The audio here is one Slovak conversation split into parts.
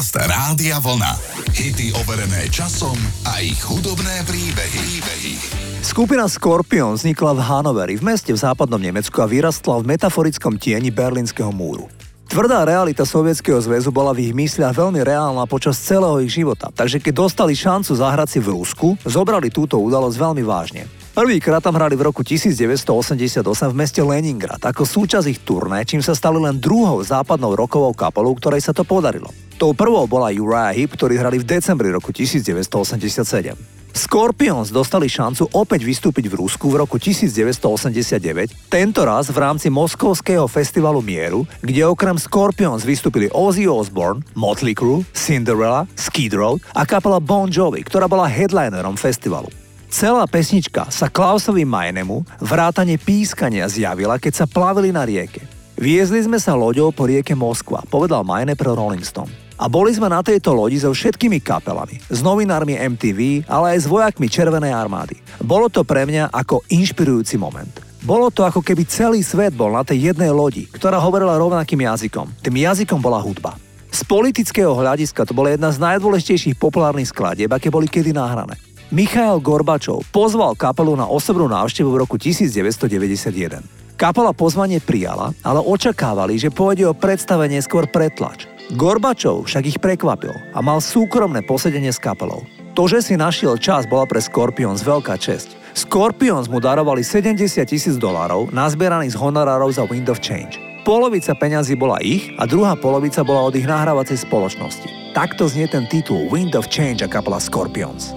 Podcast Rádia Vlna. Hity overené časom a ich hudobné príbehy. príbehy. Skupina Scorpion vznikla v Hanoveri, v meste v západnom Nemecku a vyrastla v metaforickom tieni Berlínskeho múru. Tvrdá realita Sovietskeho zväzu bola v ich mysliach veľmi reálna počas celého ich života, takže keď dostali šancu zahrať si v Rusku, zobrali túto udalosť veľmi vážne. Prvýkrát tam hrali v roku 1988 v meste Leningrad ako súčasť ich turné, čím sa stali len druhou západnou rokovou kapelou, ktorej sa to podarilo. Tou prvou bola Uriah Heep, ktorí hrali v decembri roku 1987. Scorpions dostali šancu opäť vystúpiť v Rusku v roku 1989, tento raz v rámci Moskovského festivalu Mieru, kde okrem Scorpions vystúpili Ozzy Osbourne, Motley Crue, Cinderella, Skid Row a kapela Bon Jovi, ktorá bola headlinerom festivalu. Celá pesnička sa Klausovi Majnemu vrátane pískania zjavila, keď sa plavili na rieke. Viezli sme sa loďou po rieke Moskva, povedal Majne pre Rolling Stone. A boli sme na tejto lodi so všetkými kapelami, s novinármi MTV, ale aj s vojakmi Červenej armády. Bolo to pre mňa ako inšpirujúci moment. Bolo to ako keby celý svet bol na tej jednej lodi, ktorá hovorila rovnakým jazykom. Tým jazykom bola hudba. Z politického hľadiska to bola jedna z najdôležitejších populárnych skladieb, aké boli kedy nahrané. Michail Gorbačov pozval kapelu na osobnú návštevu v roku 1991. Kapela pozvanie prijala, ale očakávali, že pôjde o predstavenie skôr pretlač. Gorbačov však ich prekvapil a mal súkromné posedenie s kapelou. To, že si našiel čas, bola pre Scorpions veľká česť. Scorpions mu darovali 70 tisíc dolárov nazbieraných z honorárov za Wind of Change. Polovica peňazí bola ich a druhá polovica bola od ich nahrávacej spoločnosti. Takto znie ten titul Wind of Change a kapela Scorpions.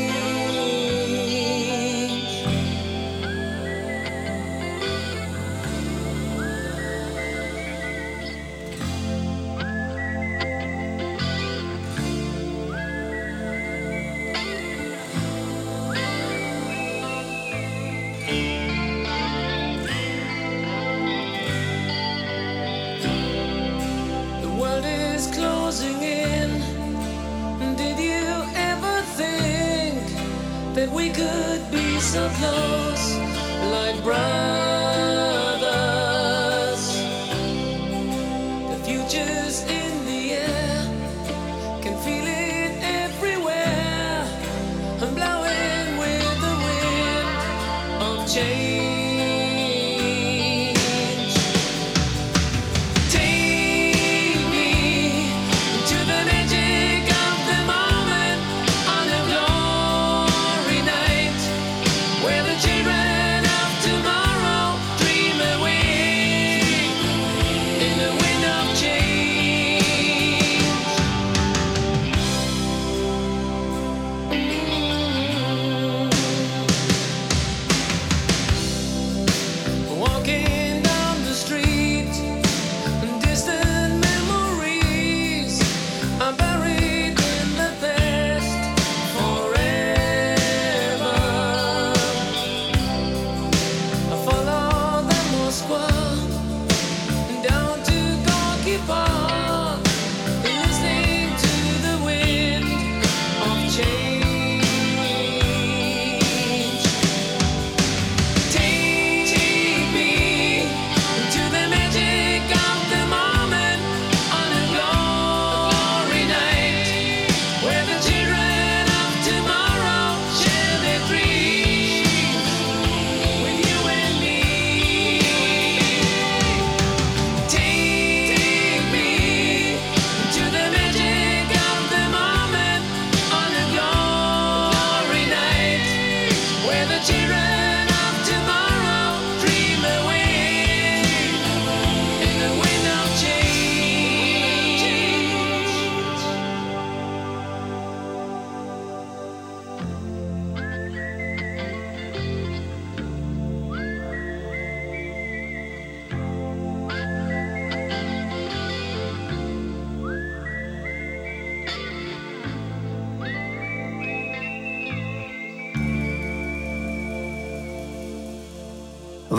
So close, like brown.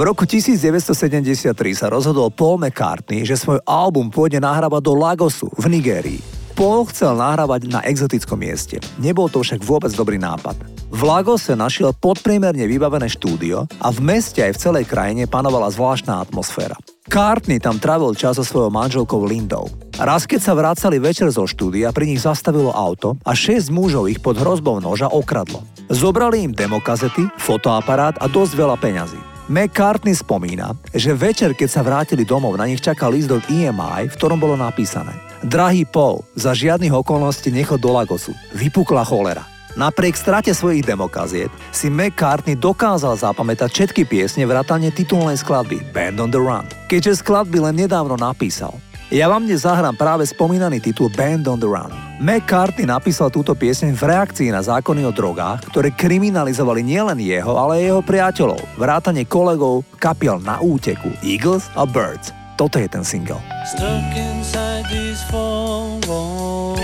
V roku 1973 sa rozhodol Paul McCartney, že svoj album pôjde nahrávať do Lagosu v Nigérii. Paul chcel nahrávať na exotickom mieste. Nebol to však vôbec dobrý nápad. V Lagose našiel podpriemerne vybavené štúdio a v meste aj v celej krajine panovala zvláštna atmosféra. Cartney tam trávil čas so svojou manželkou Lindou. Raz, keď sa vracali večer zo štúdia, pri nich zastavilo auto a šesť mužov ich pod hrozbou noža okradlo. Zobrali im demokazety, fotoaparát a dosť veľa peňazí. McCartney spomína, že večer, keď sa vrátili domov, na nich čakal list od EMI, v ktorom bolo napísané Drahý Paul, za žiadnych okolností nechod do Lagosu. Vypukla cholera. Napriek strate svojich demokaziet si McCartney dokázal zapamätať všetky piesne vrátane titulnej skladby Band on the Run, keďže skladby len nedávno napísal. Ja vám dnes zahrám práve spomínaný titul Band on the Run. McCartney napísal túto pieseň v reakcii na zákony o drogách, ktoré kriminalizovali nielen jeho, ale aj jeho priateľov, vrátane kolegov kapiel na úteku Eagles a Birds. Toto je ten single. Stuck inside these four walls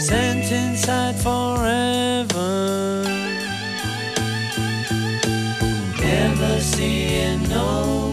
Sent inside forever Never seeing no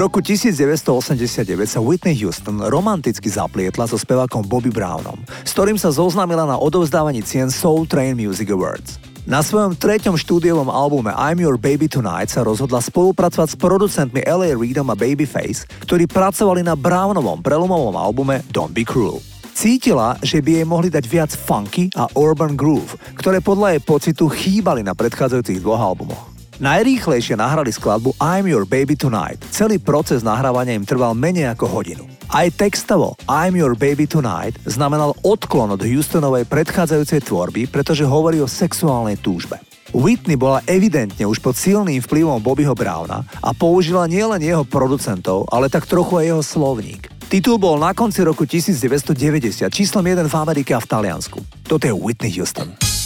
roku 1989 sa Whitney Houston romanticky zaplietla so spevákom Bobby Brownom, s ktorým sa zoznámila na odovzdávaní cien Soul Train Music Awards. Na svojom treťom štúdiovom albume I'm Your Baby Tonight sa rozhodla spolupracovať s producentmi L.A. Reidom a Babyface, ktorí pracovali na Brownovom prelomovom albume Don't Be Cruel. Cítila, že by jej mohli dať viac funky a urban groove, ktoré podľa jej pocitu chýbali na predchádzajúcich dvoch albumoch. Najrýchlejšie nahrali skladbu I'm Your Baby Tonight. Celý proces nahrávania im trval menej ako hodinu. Aj textovo I'm Your Baby Tonight znamenal odklon od Houstonovej predchádzajúcej tvorby, pretože hovorí o sexuálnej túžbe. Whitney bola evidentne už pod silným vplyvom Bobbyho Browna a použila nielen jeho producentov, ale tak trochu aj jeho slovník. Titul bol na konci roku 1990 číslom 1 v Amerike a v Taliansku. Toto je Whitney Houston.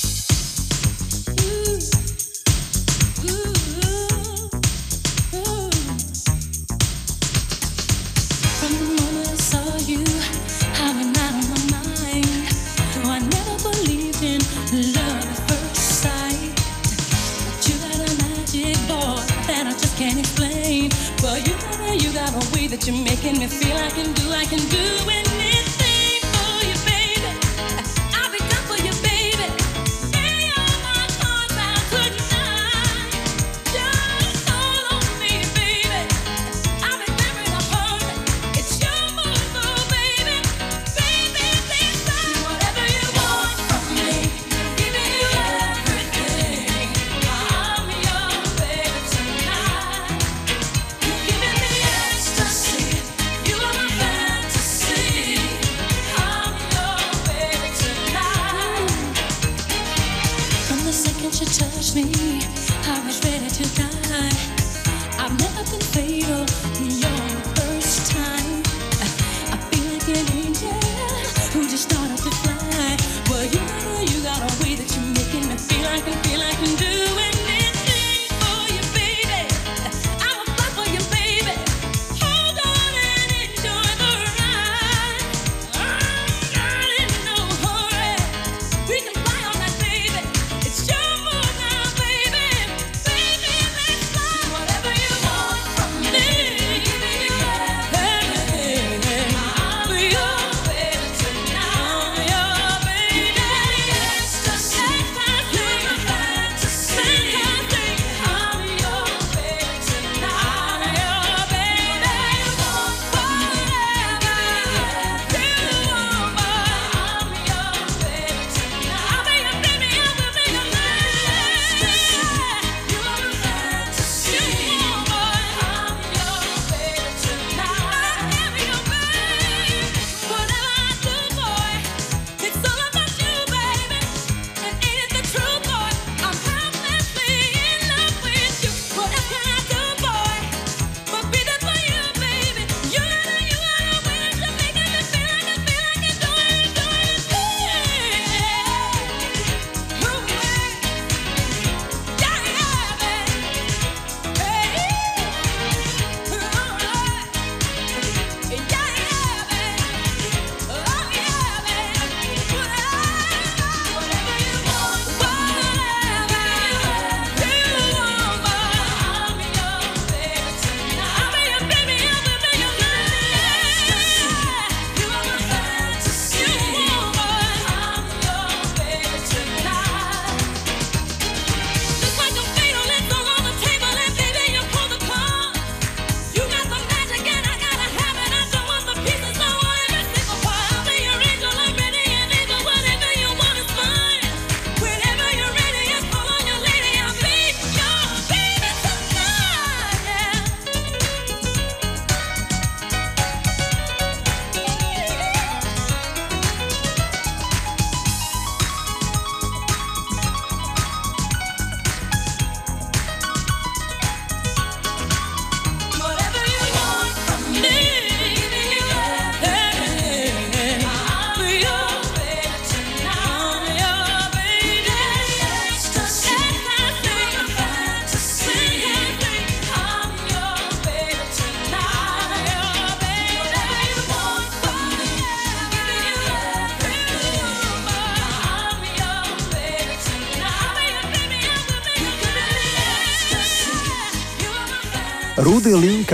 explain. But you know you got a way that you're making me feel I can do, I can do anything.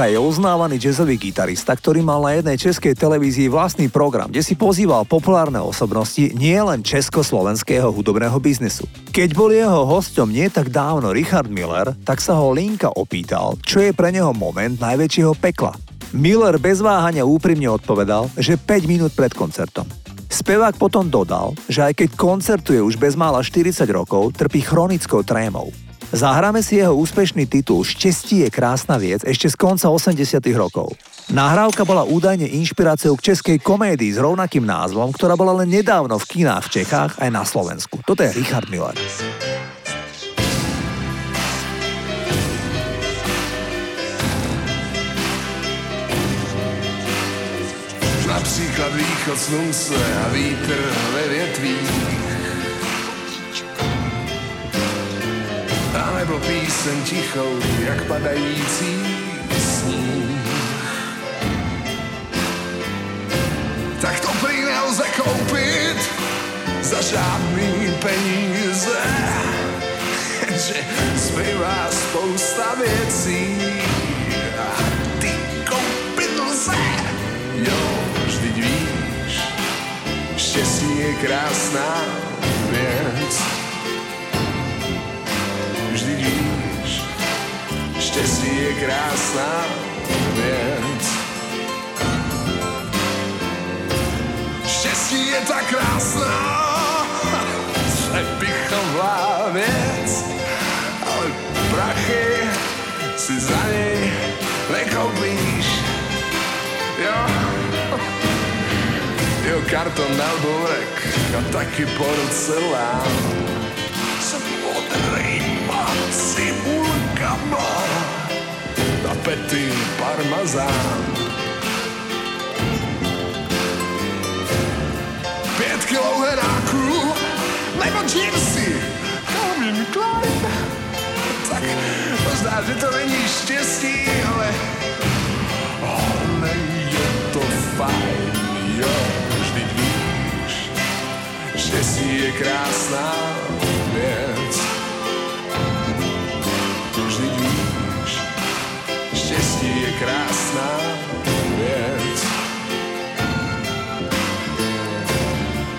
Linka je uznávaný jazzový gitarista, ktorý mal na jednej českej televízii vlastný program, kde si pozýval populárne osobnosti nielen československého hudobného biznesu. Keď bol jeho hostom nie tak dávno Richard Miller, tak sa ho Linka opýtal, čo je pre neho moment najväčšieho pekla. Miller bez váhania úprimne odpovedal, že 5 minút pred koncertom. Spevák potom dodal, že aj keď koncertuje už bezmála 40 rokov, trpí chronickou trémou. Zahráme si jeho úspešný titul Štěstí je krásna vec ešte z konca 80 rokov. Nahrávka bola údajne inšpiráciou k českej komédii s rovnakým názvom, ktorá bola len nedávno v kinách v Čechách aj na Slovensku. Toto je Richard Miller. Například východ slunce a vítr ve větvích píseň tichou, jak padající sníh. Tak to prý nelze koupit za žádný peníze, že zbývá spousta věcí a ty koupit lze. Jo, vždyť víš, štěstí je krásná věc štěstí je krásná věc. Štěstí je tak krásná, přepichová věc, ale prachy si za něj nekoupíš. Jo, jo, karton dal borek a taky porcelán cibulkama tapety parmazán. Pět kilo heráků nebo džínsy Calvin Klein. Tak možná, že to není štěstí, ale ale je to fajn, jo, vždyť víš, štěstí je krásná krásná věc.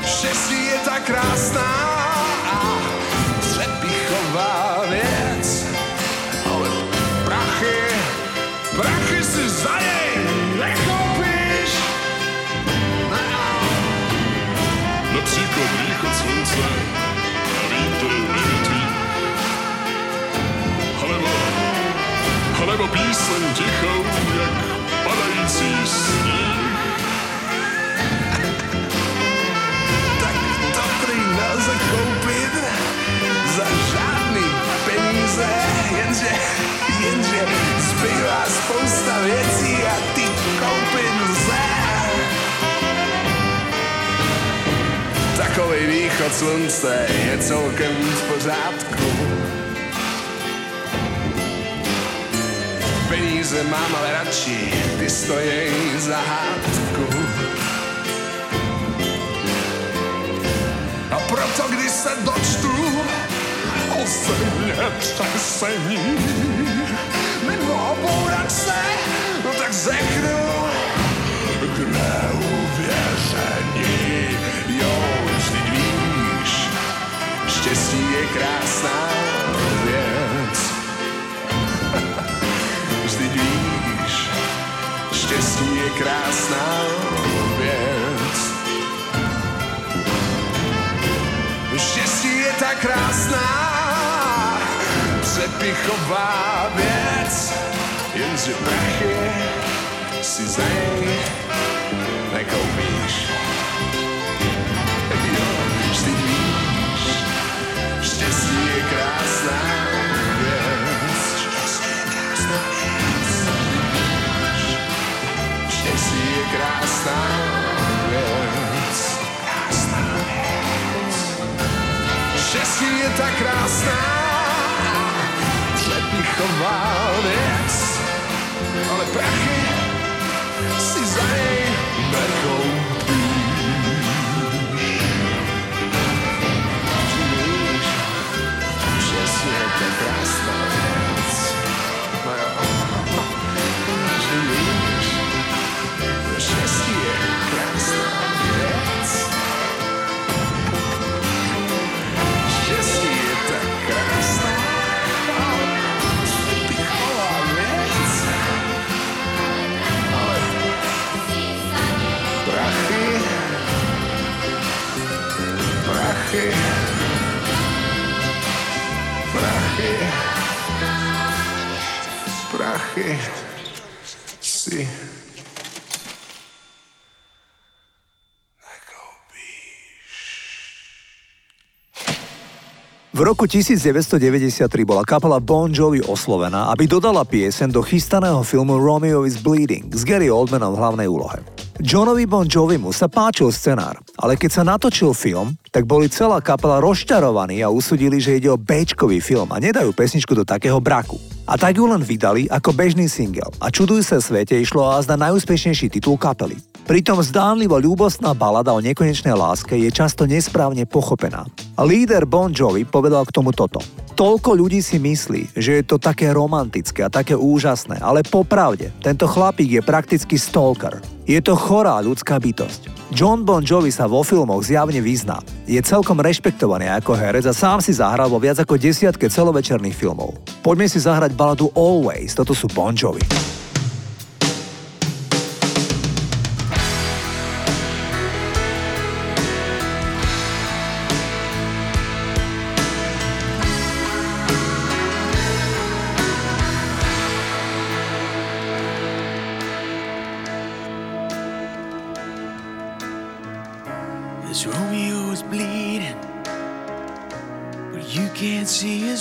Štěstí je tak krásná a přepichová věc. Ale prachy, prachy si za něj nekoupíš. Například východ slunce alebo píseň tichou, jak padající sníh. tak to prý nelze koupit za žádný peníze, jenže, jenže zbývá spousta věcí a ty koupit lze. Takový východ slunce je celkem v pořádku. Peníze mám, ale radši ty stojí za hádku. A proto, když se dočtu o země třesení nebo o bouračce, no tak řeknu k neuvěření. Jo, vždyť víš, štěstí je krásná štěstí je krásná věc. Štěstí je tak krásná, přepichová věc, jenže prachy si z něj nekoupíš. Jo, vždy víš, štěstí je krásná krásná věc. Krásná věc. Štěstí je tak krásná, přepichová věc. Ale prachy si za něj nekoupíš. Roku 1993 bola kapela Bon Jovi oslovená, aby dodala piesen do chystaného filmu Romeo is Bleeding s Gary Oldmanom v hlavnej úlohe. Johnovi Bon Jovimu sa páčil scenár, ale keď sa natočil film, tak boli celá kapela rozčarovaní a usudili, že ide o b film a nedajú pesničku do takého braku. A tak ju len vydali ako bežný single a čuduj sa svete išlo až na najúspešnejší titul kapely. Pritom zdánlivo ľúbostná balada o nekonečnej láske je často nesprávne pochopená. Líder Bon Jovi povedal k tomu toto. Toľko ľudí si myslí, že je to také romantické a také úžasné, ale popravde, tento chlapík je prakticky stalker. Je to chorá ľudská bytosť. John Bon Jovi sa vo filmoch zjavne vyzná. Je celkom rešpektovaný ako herec a sám si zahral vo viac ako desiatke celovečerných filmov. Poďme si zahrať baladu Always, toto sú Bon Jovi.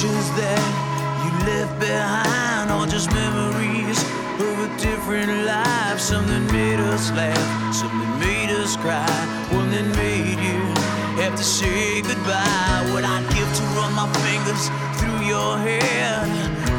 pictures that you left behind, all just memories of a different life. Something made us laugh, something made us cry, one that made you have to say goodbye. What I'd give to run my fingers through your hair,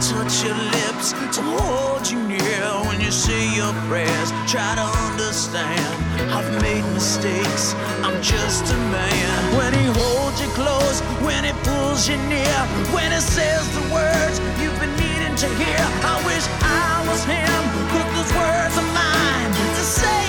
touch your lips to hold you near when you say your prayers. Try to understand, I've made mistakes, I'm just a man. When he holds you close, when he pulls you near when it says the words you've been needing to hear. I wish I was him, put those words of mine to say.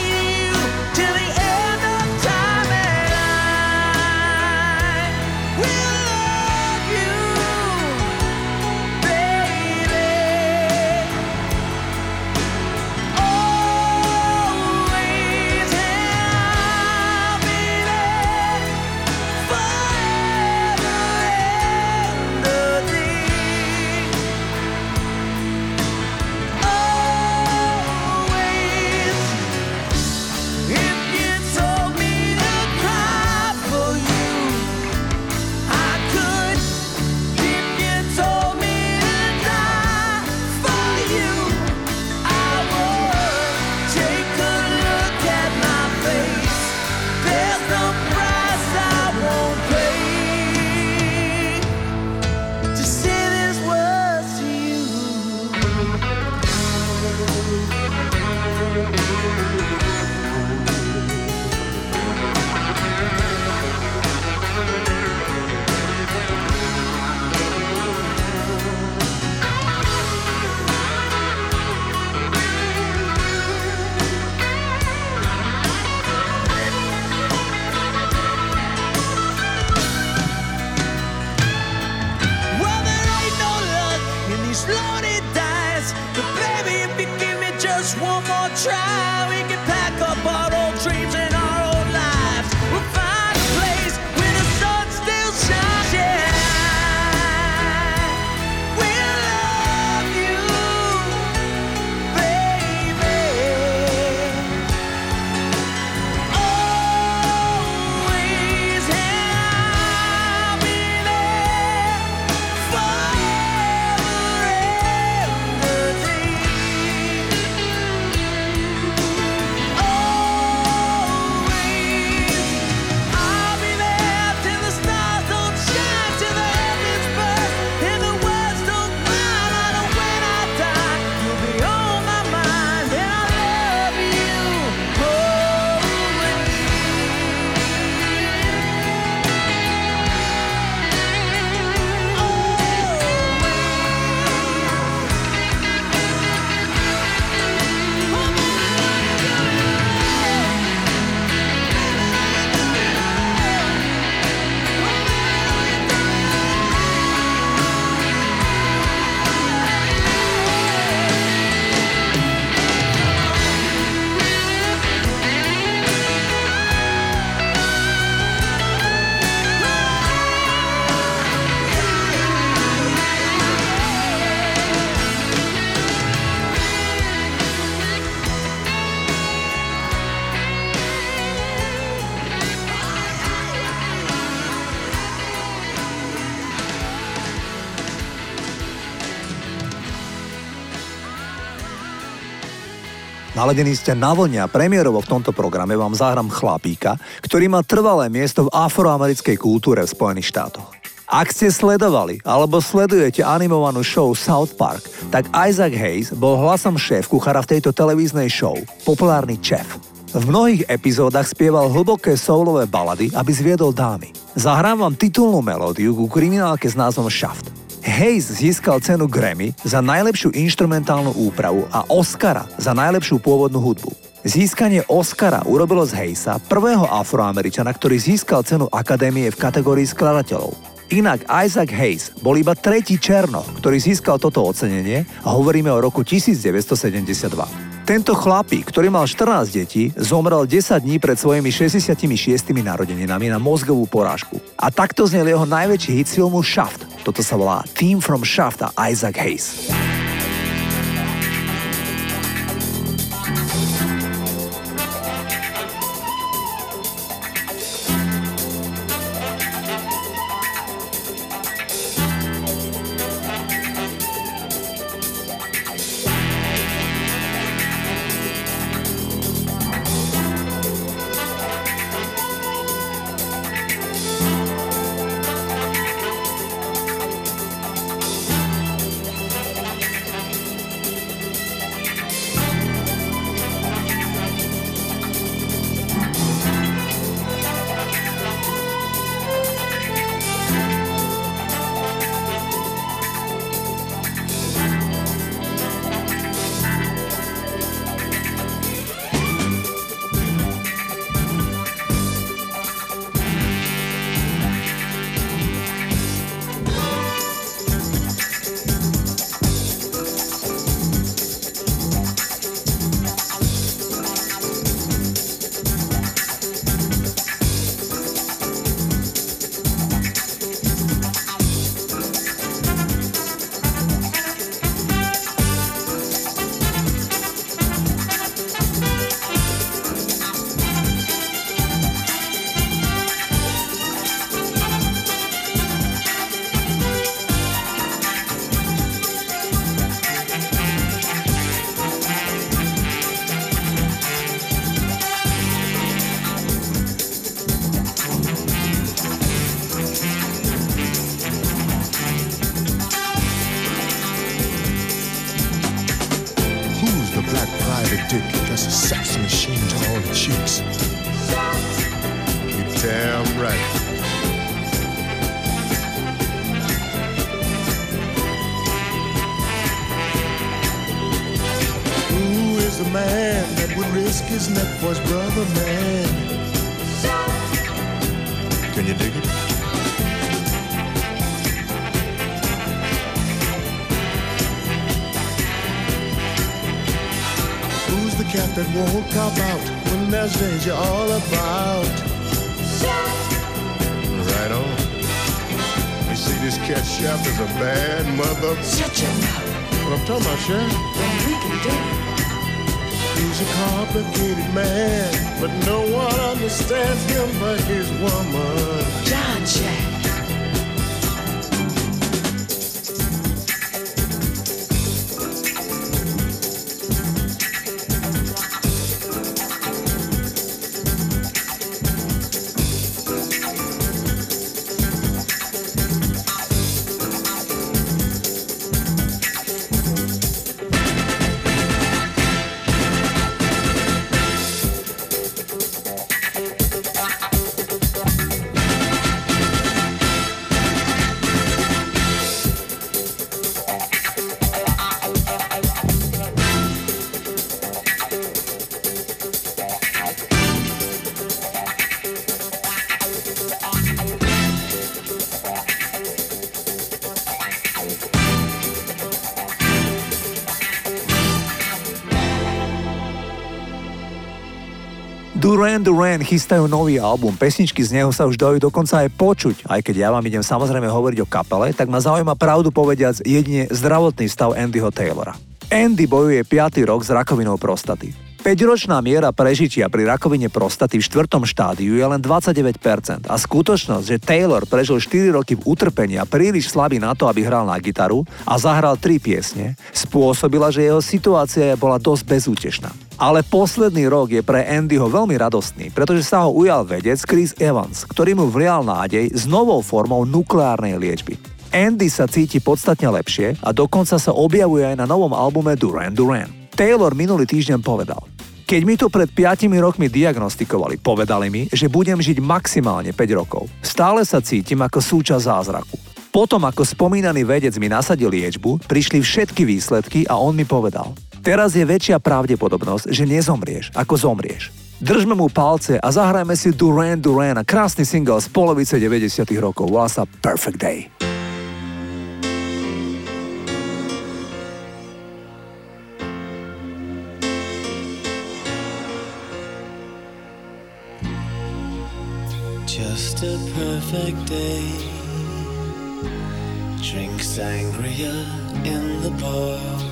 Naladení ste na vlne a premiérovo v tomto programe vám zahrám chlapíka, ktorý má trvalé miesto v afroamerickej kultúre v Spojených štátoch. Ak ste sledovali alebo sledujete animovanú show South Park, tak Isaac Hayes bol hlasom šéf kuchára v tejto televíznej show, populárny šéf. V mnohých epizódach spieval hlboké soulové balady, aby zviedol dámy. Zahrám vám titulnú melódiu ku kriminálke s názvom Shaft. Hayes získal cenu Grammy za najlepšiu inštrumentálnu úpravu a Oscara za najlepšiu pôvodnú hudbu. Získanie Oscara urobilo z Hayesa prvého afroameričana, ktorý získal cenu Akadémie v kategórii skladateľov. Inak Isaac Hayes bol iba tretí černo, ktorý získal toto ocenenie a hovoríme o roku 1972. Tento chlapík, ktorý mal 14 detí, zomrel 10 dní pred svojimi 66 narodeninami na mozgovú porážku. A takto znel jeho najväčší hit z filmu Shaft. Toto sa volá Team from Shaft a Isaac Hayes. Cat chef is a bad mother. Shut your mouth. What I'm talking about, Chef? We can do it. He's a complicated man, but no one understands him but his woman. John Jack. Duran Duran chystajú nový album, pesničky z neho sa už dajú dokonca aj počuť. Aj keď ja vám idem samozrejme hovoriť o kapele, tak ma zaujíma pravdu povediac jedine zdravotný stav Andyho Taylora. Andy bojuje 5. rok s rakovinou prostaty. 5-ročná miera prežitia pri rakovine prostaty v štvrtom štádiu je len 29% a skutočnosť, že Taylor prežil 4 roky v utrpení a príliš slabý na to, aby hral na gitaru a zahral 3 piesne, spôsobila, že jeho situácia bola dosť bezútešná. Ale posledný rok je pre Andyho veľmi radostný, pretože sa ho ujal vedec Chris Evans, ktorý mu vlial nádej s novou formou nukleárnej liečby. Andy sa cíti podstatne lepšie a dokonca sa objavuje aj na novom albume Duran Duran. Taylor minulý týždeň povedal, keď mi to pred 5 rokmi diagnostikovali, povedali mi, že budem žiť maximálne 5 rokov. Stále sa cítim ako súčasť zázraku. Potom, ako spomínaný vedec mi nasadil liečbu, prišli všetky výsledky a on mi povedal, teraz je väčšia pravdepodobnosť, že nezomrieš, ako zomrieš. Držme mu palce a zahrajme si Duran Duran a krásny single z polovice 90 rokov. Volá sa Perfect Day. Just a perfect day. Drink sangria in the park.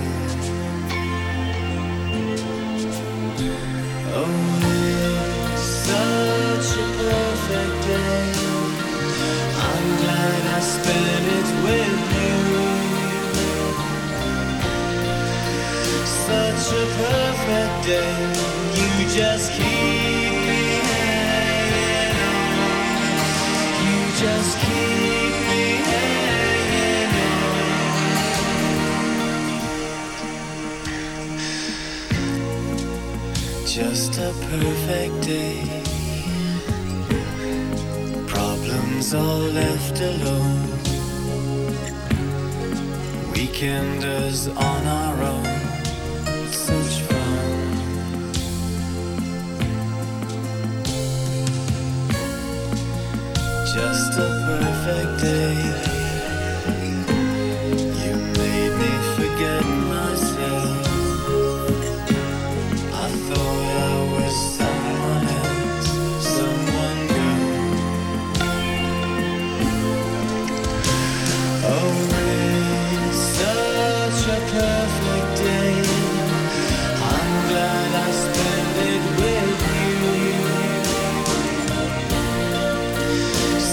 A perfect day. You just keep me hanging on. You just keep me hanging on. Just a perfect day. Problems all left alone. Weekenders on our own.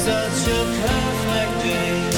Such a perfect day.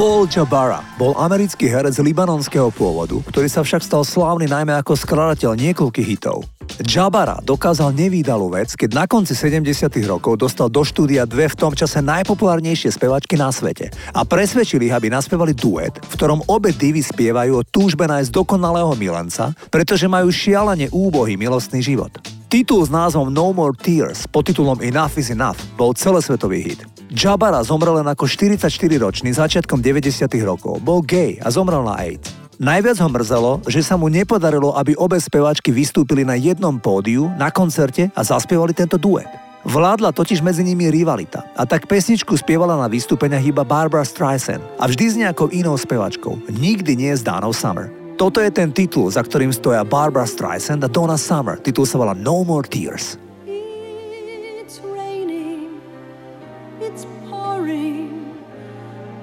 Paul Jabara bol americký herec libanonského pôvodu, ktorý sa však stal slávny najmä ako skladateľ niekoľkých hitov. Jabara dokázal nevýdalú vec, keď na konci 70 rokov dostal do štúdia dve v tom čase najpopulárnejšie spevačky na svete a presvedčili ich, aby naspevali duet, v ktorom obe divy spievajú o túžbe nájsť dokonalého milenca, pretože majú šialene úbohý milostný život. Titul s názvom No More Tears pod titulom Enough is Enough bol celosvetový hit. Jabara zomrel len ako 44-ročný začiatkom 90 rokov. Bol gay a zomrel na AIDS. Najviac ho mrzelo, že sa mu nepodarilo, aby obe speváčky vystúpili na jednom pódiu, na koncerte a zaspievali tento duet. Vládla totiž medzi nimi rivalita a tak pesničku spievala na vystúpeniach iba Barbara Streisand a vždy s nejakou inou spevačkou, nikdy nie s Danou Summer. Toto je ten titul, za ktorým stoja Barbara Streisand a Donna Summer. Titul sa volá No More Tears. It's raining, it's pouring.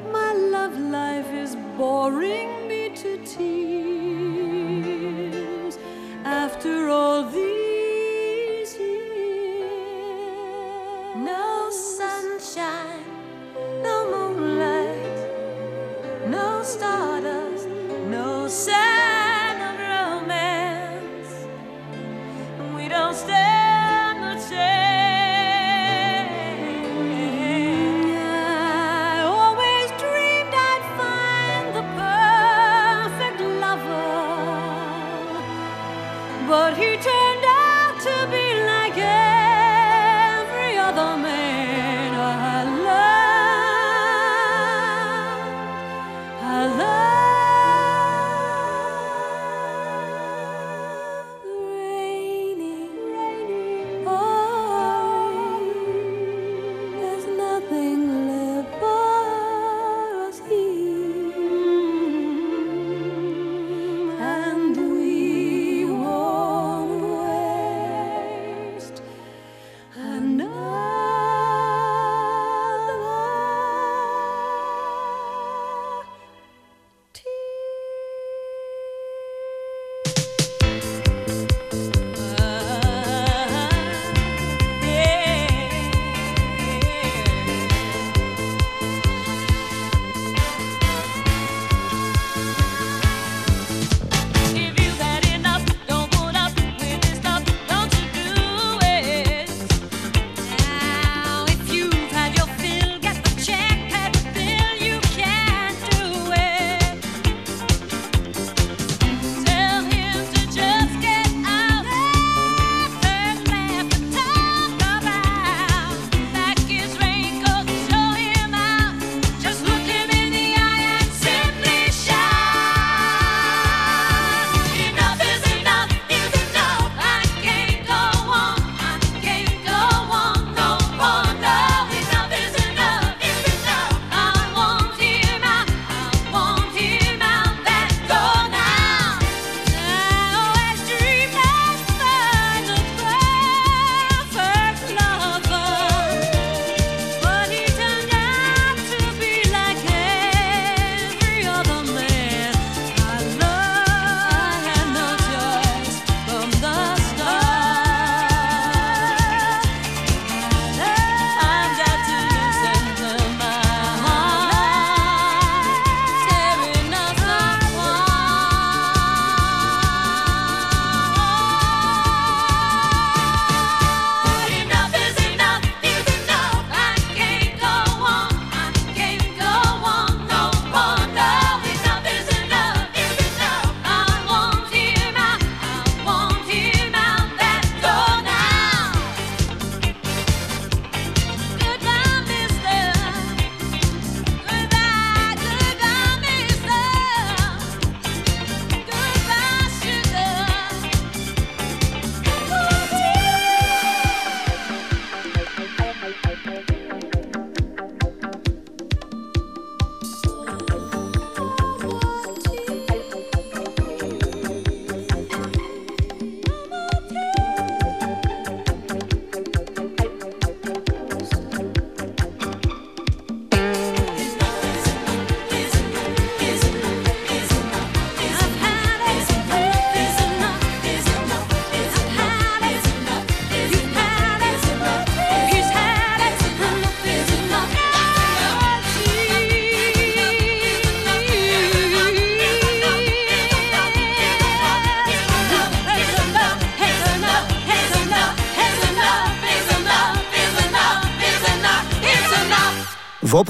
My love life is boring me to tears. After all these no sunshine, no moonlight, no stardust, no sign of romance. We don't stand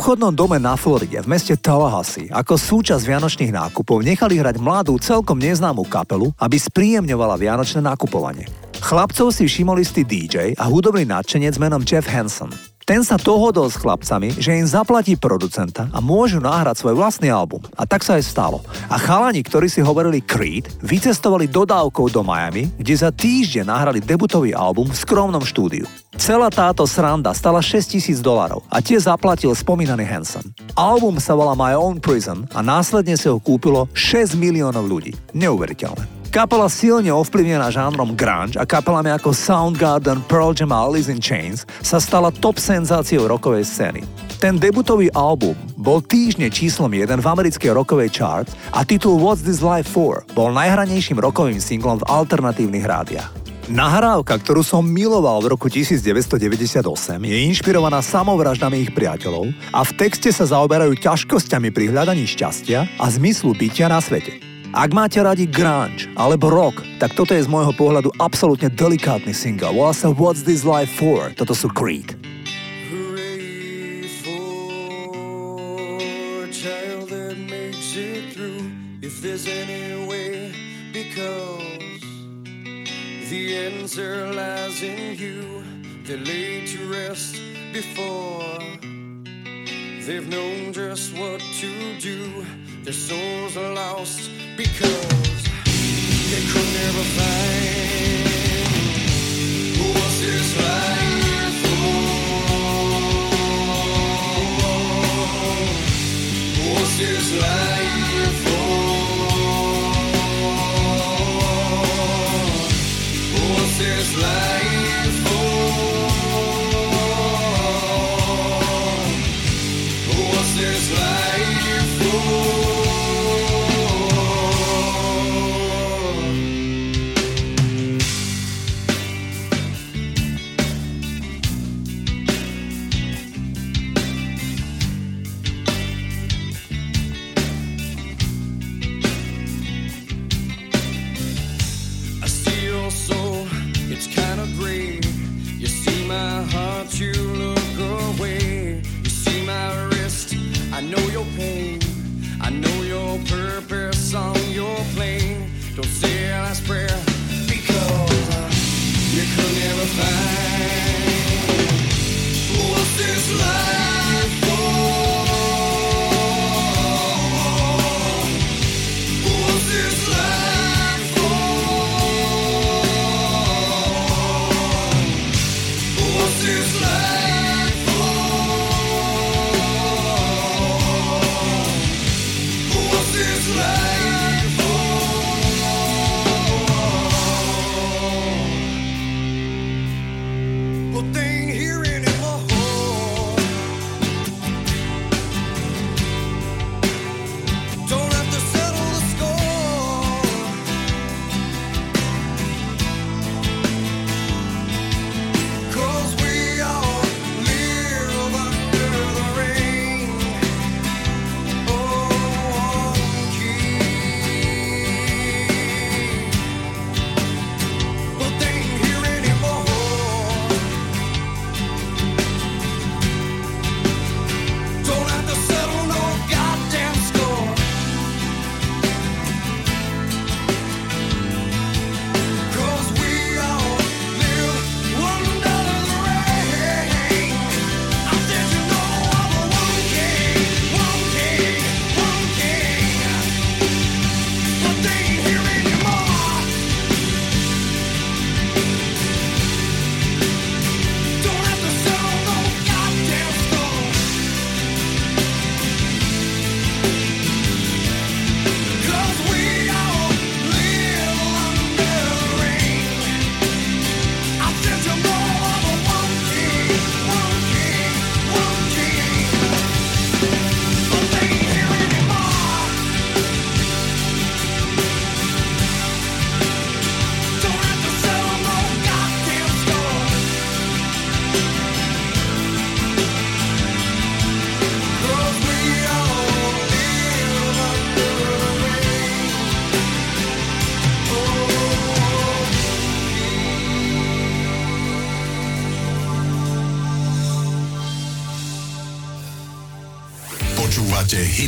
obchodnom dome na Floride v meste Tallahassee ako súčasť vianočných nákupov nechali hrať mladú celkom neznámu kapelu, aby spríjemňovala vianočné nakupovanie. Chlapcov si všimol istý DJ a hudobný nadšenec menom Jeff Hanson. Ten sa dohodol s chlapcami, že im zaplatí producenta a môžu nahrať svoj vlastný album. A tak sa aj stalo. A chalani, ktorí si hovorili Creed, vycestovali dodávkou do Miami, kde za týždeň nahrali debutový album v skromnom štúdiu. Celá táto sranda stala 6000 dolarov a tie zaplatil spomínaný Hanson. Album sa volá My Own Prison a následne si ho kúpilo 6 miliónov ľudí. Neuveriteľné. Kapela silne ovplyvnená žánrom grunge a kapelami ako Soundgarden, Pearl Jam a Alice in Chains sa stala top senzáciou rokovej scény. Ten debutový album bol týždne číslom 1 v americkej rokovej chart a titul What's This Life For bol najhranejším rokovým singlom v alternatívnych rádiách. Nahrávka, ktorú som miloval v roku 1998, je inšpirovaná samovraždami ich priateľov a v texte sa zaoberajú ťažkosťami pri hľadaní šťastia a zmyslu bytia na svete. Ak máte radi grunge alebo rock, tak toto je z môjho pohľadu absolútne delikátny single. Volá sa What's This Life For? Toto sú Creed. The answer lies in you. They're laid to rest before they've known just what to do. Their souls are lost because could never find what's life life for? What's this life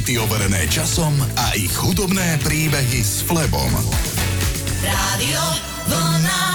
hity overené časom a ich hudobné príbehy s Flebom. Rádio Vlna.